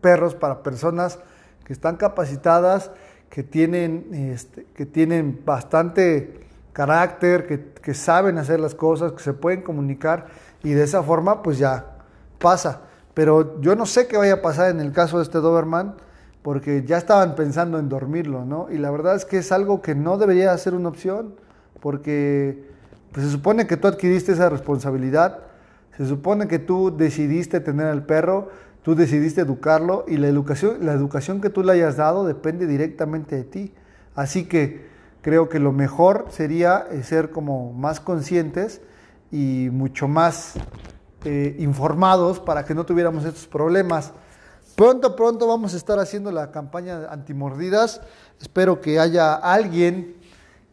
perros para personas que están capacitadas, que tienen, este, que tienen bastante carácter, que, saben hacer las cosas, que se pueden comunicar y de esa forma pues ya pasa. Pero yo no sé qué vaya a pasar en el caso de este Doberman, porque ya estaban pensando en dormirlo, ¿no? Y la verdad es que es algo que no debería ser una opción, porque pues, se supone que tú adquiriste esa responsabilidad, se supone que tú decidiste tener al perro, tú decidiste educarlo y la educación, la educación que tú le hayas dado depende directamente de ti. Así que creo que lo mejor sería eh, ser como más conscientes y mucho más eh, informados para que no tuviéramos estos problemas. Pronto, pronto vamos a estar haciendo la campaña antimordidas. Espero que haya alguien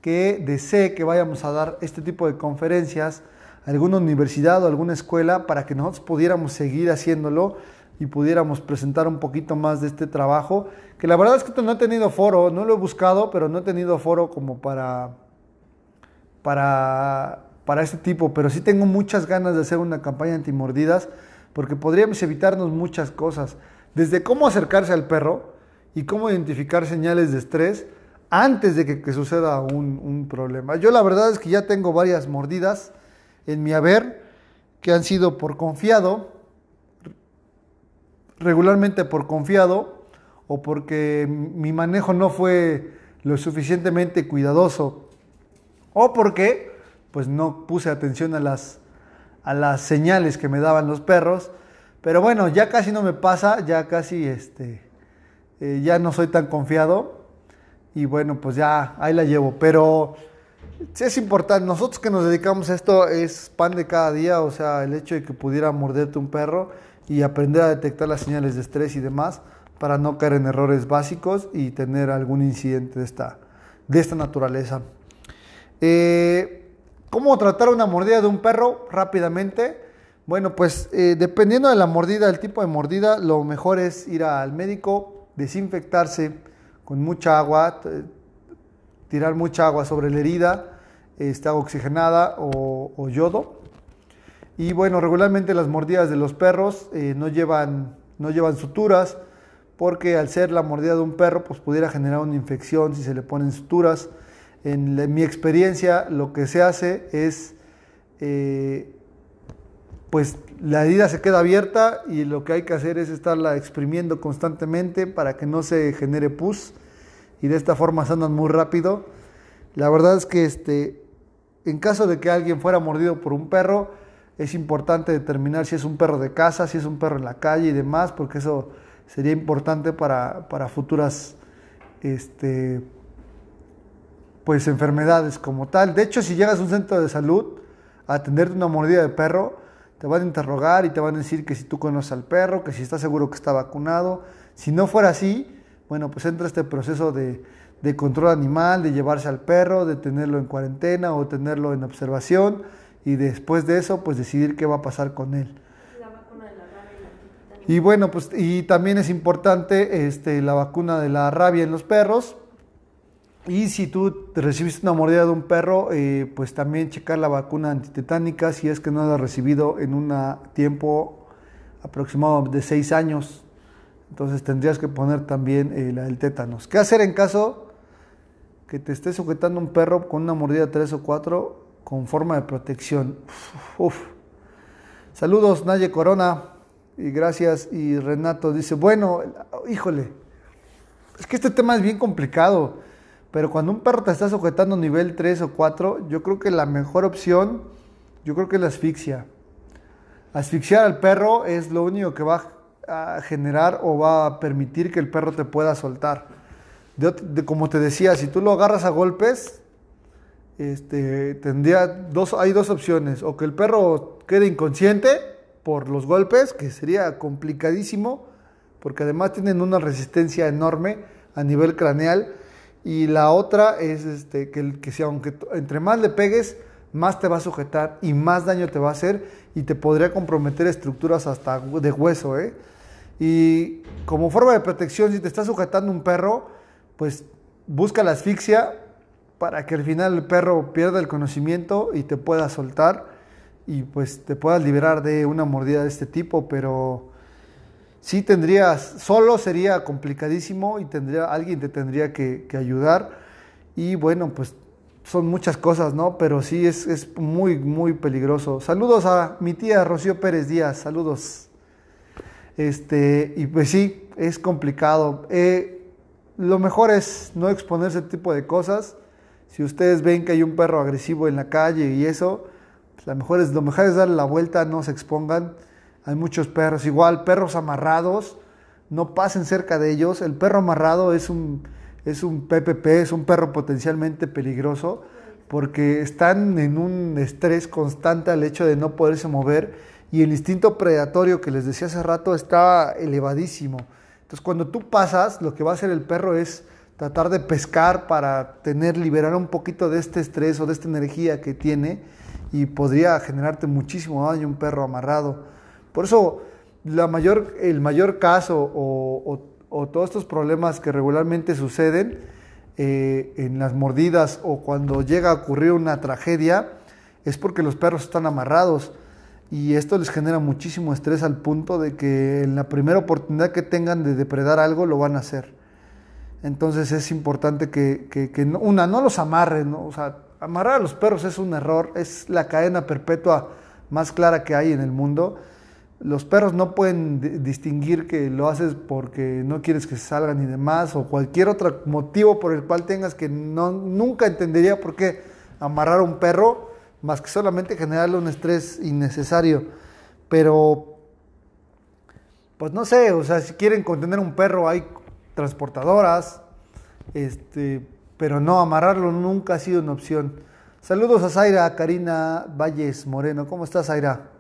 que desee que vayamos a dar este tipo de conferencias a alguna universidad o alguna escuela para que nosotros pudiéramos seguir haciéndolo y pudiéramos presentar un poquito más de este trabajo, que la verdad es que no he tenido foro, no lo he buscado, pero no he tenido foro como para, para para este tipo, pero sí tengo muchas ganas de hacer una campaña antimordidas porque podríamos evitarnos muchas cosas, desde cómo acercarse al perro y cómo identificar señales de estrés antes de que, suceda un, un, problema. Yo la verdad es que ya tengo varias mordidas en mi haber que han sido por confiado, regularmente por confiado o porque mi manejo no fue lo suficientemente cuidadoso o porque pues no puse atención a las, a las señales que me daban los perros. Pero bueno, ya casi no me pasa, ya casi este, eh, ya no soy tan confiado. Y bueno, pues ya ahí la llevo. Pero es importante, nosotros que nos dedicamos a esto es pan de cada día, o sea, el hecho de que pudiera morderte un perro y aprender a detectar las señales de estrés y demás para no caer en errores básicos y tener algún incidente de esta, de esta naturaleza. Eh, ¿Cómo tratar una mordida de un perro rápidamente? Bueno, pues eh, dependiendo de la mordida, el tipo de mordida, lo mejor es ir al médico, desinfectarse con mucha agua, tirar mucha agua sobre la herida, está oxigenada o, yodo. Y bueno, regularmente las mordidas de los perros eh, no, llevan, no llevan suturas, porque al ser la mordida de un perro, pues pudiera generar una infección si se le ponen suturas. En, mi experiencia, lo que se hace es, eh, pues la herida se queda abierta y lo que hay que hacer es estarla exprimiendo constantemente para que no se genere pus y de esta forma sanan muy rápido. La verdad es que este, en caso de que alguien fuera mordido por un perro, es importante determinar si es un perro de casa, si es un perro en la calle y demás, porque eso sería importante para, para futuras este, pues enfermedades como tal. De hecho, si llegas a un centro de salud a atenderte una mordida de perro, te van a interrogar y te van a decir que si tú conoces al perro, que si estás seguro que está vacunado. Si no fuera así, bueno, pues entra este proceso de, de control animal, de llevarse al perro, de tenerlo en cuarentena o tenerlo en observación y después de eso pues decidir qué va a pasar con él. Y bueno, pues y también es importante este, la vacuna de la rabia en los perros. Y si tú recibiste una mordida de un perro, eh, pues también checar la vacuna antitetánica si es que no la has recibido en un tiempo aproximado de 6 años. Entonces tendrías que poner también eh, la del tétanos. ¿Qué hacer en caso que te esté sujetando un perro con una mordida 3 o 4 con forma de protección? Saludos, Naye Corona. Y gracias. Y Renato dice, bueno, híjole, es que este tema es bien complicado, pero cuando un perro te está sujetando nivel 3 o 4, yo creo que la mejor opción, yo creo que es la asfixia. Asfixiar al perro es lo único que va a generar o va a permitir que el perro te pueda soltar. De, como te decía, si tú lo agarras a golpes, este, tendría dos, hay dos opciones, o que el perro quede inconsciente por los golpes, que sería complicadísimo, porque además tienen una resistencia enorme a nivel craneal. Y la otra es este, que, que si aunque entre más le pegues, más te va a sujetar y más daño te va a hacer y te podría comprometer estructuras hasta de hueso. ¿eh? Y como forma de protección, si te está sujetando un perro, pues busca la asfixia para que al final el perro pierda el conocimiento y te pueda soltar y pues te puedas liberar de una mordida de este tipo, pero sí tendrías, solo sería complicadísimo y tendría, alguien te tendría que, ayudar y bueno, pues son muchas cosas, ¿no? Pero sí es, es, muy, muy peligroso. Saludos a mi tía Rocío Pérez Díaz, saludos. Este, y pues sí, es complicado. Eh, lo mejor es no exponerse a ese tipo de cosas. Si ustedes ven que hay un perro agresivo en la calle y eso, la mejor es, lo mejor es darle la vuelta, no se expongan. Hay muchos perros, igual perros amarrados, no pasen cerca de ellos. El perro amarrado es un, es un PPP, es un perro potencialmente peligroso porque están en un estrés constante al hecho de no poderse mover y el instinto predatorio que les decía hace rato está elevadísimo. Entonces cuando tú pasas, lo que va a hacer el perro es tratar de pescar para tener, liberar un poquito de este estrés o de esta energía que tiene y podría generarte muchísimo daño un perro amarrado. Por eso la mayor, el mayor caso o, todos estos problemas que regularmente suceden eh, en las mordidas o cuando llega a ocurrir una tragedia es porque los perros están amarrados y esto les genera muchísimo estrés al punto de que en la primera oportunidad que tengan de depredar algo lo van a hacer. Entonces es importante que, una, no los amarren, ¿no? o sea, amarrar a los perros es un error, es la cadena perpetua más clara que hay en el mundo. Los perros no pueden distinguir que lo haces porque no quieres que salgan y demás, o cualquier otro motivo por el cual tengas que no, nunca entendería por qué amarrar a un perro, más que solamente generarle un estrés innecesario. Pero, pues no sé, o sea, si quieren contener un perro, hay transportadoras, este, pero no, amarrarlo nunca ha sido una opción. Saludos a Zaira, Karina Valles Moreno. ¿Cómo estás, Zaira?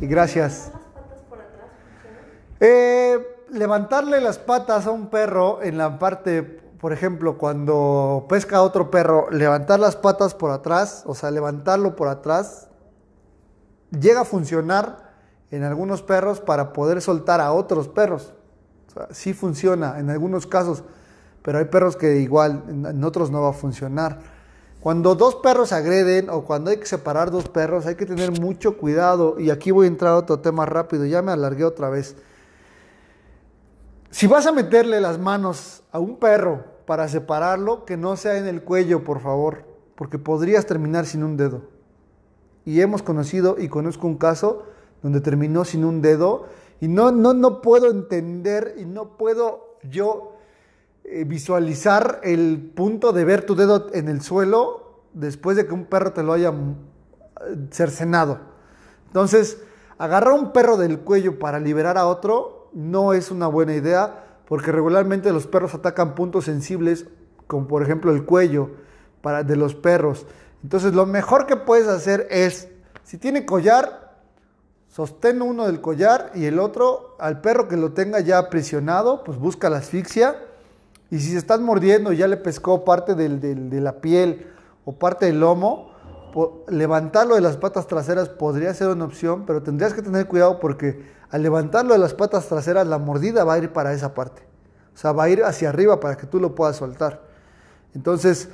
Y gracias. Eh, levantarle las patas a un perro en la parte, por ejemplo, cuando pesca a otro perro, levantar las patas por atrás, o sea, levantarlo por atrás, llega a funcionar en algunos perros para poder soltar a otros perros. Sí funciona en algunos casos pero hay perros que igual en otros no va a funcionar. Cuando dos perros agreden o cuando hay que separar dos perros, hay que tener mucho cuidado. Y aquí voy a entrar a otro tema rápido, ya me alargué otra vez. Si vas a meterle las manos a un perro para separarlo, que no sea en el cuello, por favor, porque podrías terminar sin un dedo. Y hemos conocido y conozco un caso donde terminó sin un dedo y no, no, no puedo entender y no puedo yo eh, visualizar el punto de ver tu dedo en el suelo después de que un perro te lo haya mm, cercenado. Entonces, agarrar un perro del cuello para liberar a otro no es una buena idea porque regularmente los perros atacan puntos sensibles como por ejemplo el cuello para, de los perros. Entonces, lo mejor que puedes hacer es, si tiene collar, sostén uno del collar y el otro al perro que lo tenga ya aprisionado, pues busca la asfixia Y si se están mordiendo y ya le pescó parte del- de la piel o parte del lomo, levantarlo de las patas traseras podría ser una opción, pero tendrías que tener cuidado porque al levantarlo de las patas traseras, la mordida va a ir para esa parte. O sea, va a ir hacia arriba para que tú lo puedas soltar. Entonces,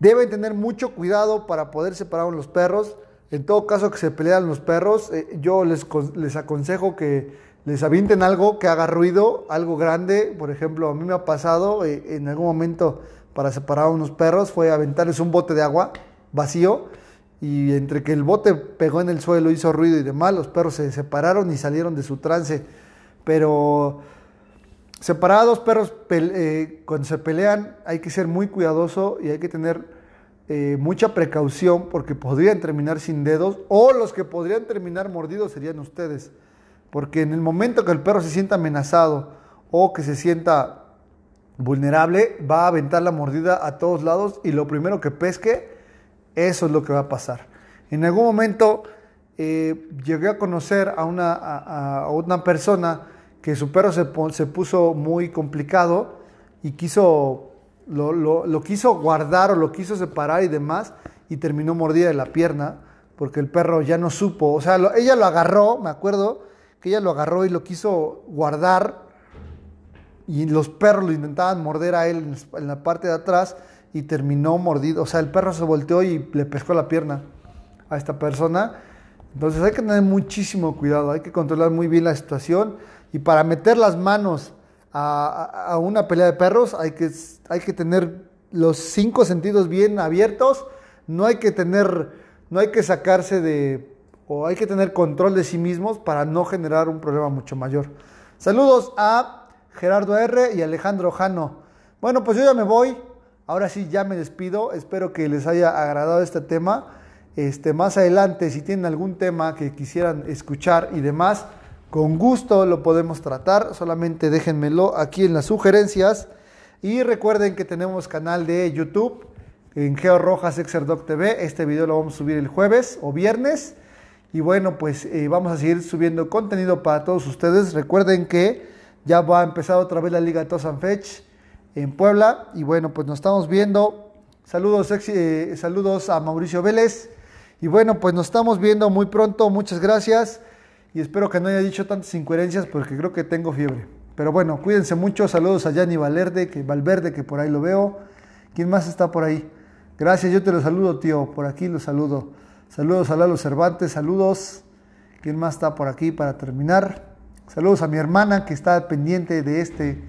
deben tener mucho cuidado para poder separar a los perros. En todo caso que se pelean los perros, eh, yo les, les aconsejo que les avienten algo que haga ruido, algo grande. Por ejemplo, a mí me ha pasado eh, en algún momento para separar a unos perros fue aventarles un bote de agua vacío y entre que el bote pegó en el suelo, hizo ruido y demás, los perros se separaron y salieron de su trance. Pero Separar a dos perros eh, cuando se pelean hay que ser muy cuidadoso y hay que tener eh, mucha precaución porque podrían terminar sin dedos o los que podrían terminar mordidos serían ustedes. Porque en el momento que el perro se sienta amenazado o que se sienta vulnerable, va a aventar la mordida a todos lados y lo primero que pesque, eso es lo que va a pasar. En algún momento eh, llegué a conocer a una, a- una persona que su perro se, se puso muy complicado y quiso, lo, lo- quiso guardar o lo quiso separar y demás y terminó mordida de la pierna porque el perro ya no supo, o sea, lo- ella lo agarró, me acuerdo que ella lo agarró y lo quiso guardar y los perros lo intentaban morder a él en la parte de atrás y terminó mordido. O sea, el perro se volteó y le pescó la pierna a esta persona. Entonces hay que tener muchísimo cuidado, hay que controlar muy bien la situación y para meter las manos a, una pelea de perros hay que, hay que tener los cinco sentidos bien abiertos, no hay que tener, no hay que sacarse de, o hay que tener control de sí mismos para no generar un problema mucho mayor. Saludos a Gerardo R y Alejandro Jano. Bueno, pues yo ya me voy. Ahora sí, ya me despido. Espero que les haya agradado este tema. Este, más adelante, si tienen algún tema que quisieran escuchar y demás, con gusto lo podemos tratar. Solamente déjenmelo aquí en las sugerencias. Y recuerden que tenemos canal de YouTube en Geo Rojas Exerdoc TV. Este video lo vamos a subir el jueves o viernes. Y bueno, pues eh, vamos a seguir subiendo contenido para todos ustedes. Recuerden que ya va a empezar otra vez la Liga Tosan Fetch en Puebla. Y bueno, pues nos estamos viendo. Saludos, eh, saludos a Mauricio Vélez. Y bueno, pues nos estamos viendo muy pronto. Muchas gracias. Y espero que no haya dicho tantas incoherencias porque creo que tengo fiebre. Pero bueno, cuídense mucho. Saludos a Yanni Valverde, que, Valverde, que por ahí lo veo. ¿Quién más está por ahí? Gracias, yo te lo saludo, tío. Por aquí lo saludo. Saludos a Lalo Cervantes, saludos. ¿Quién más está por aquí para terminar? Saludos a mi hermana que está pendiente de este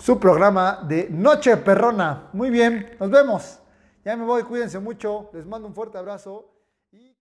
su programa de Noche Perrona. Muy bien, nos vemos. Ya me voy, cuídense mucho. Les mando un fuerte abrazo.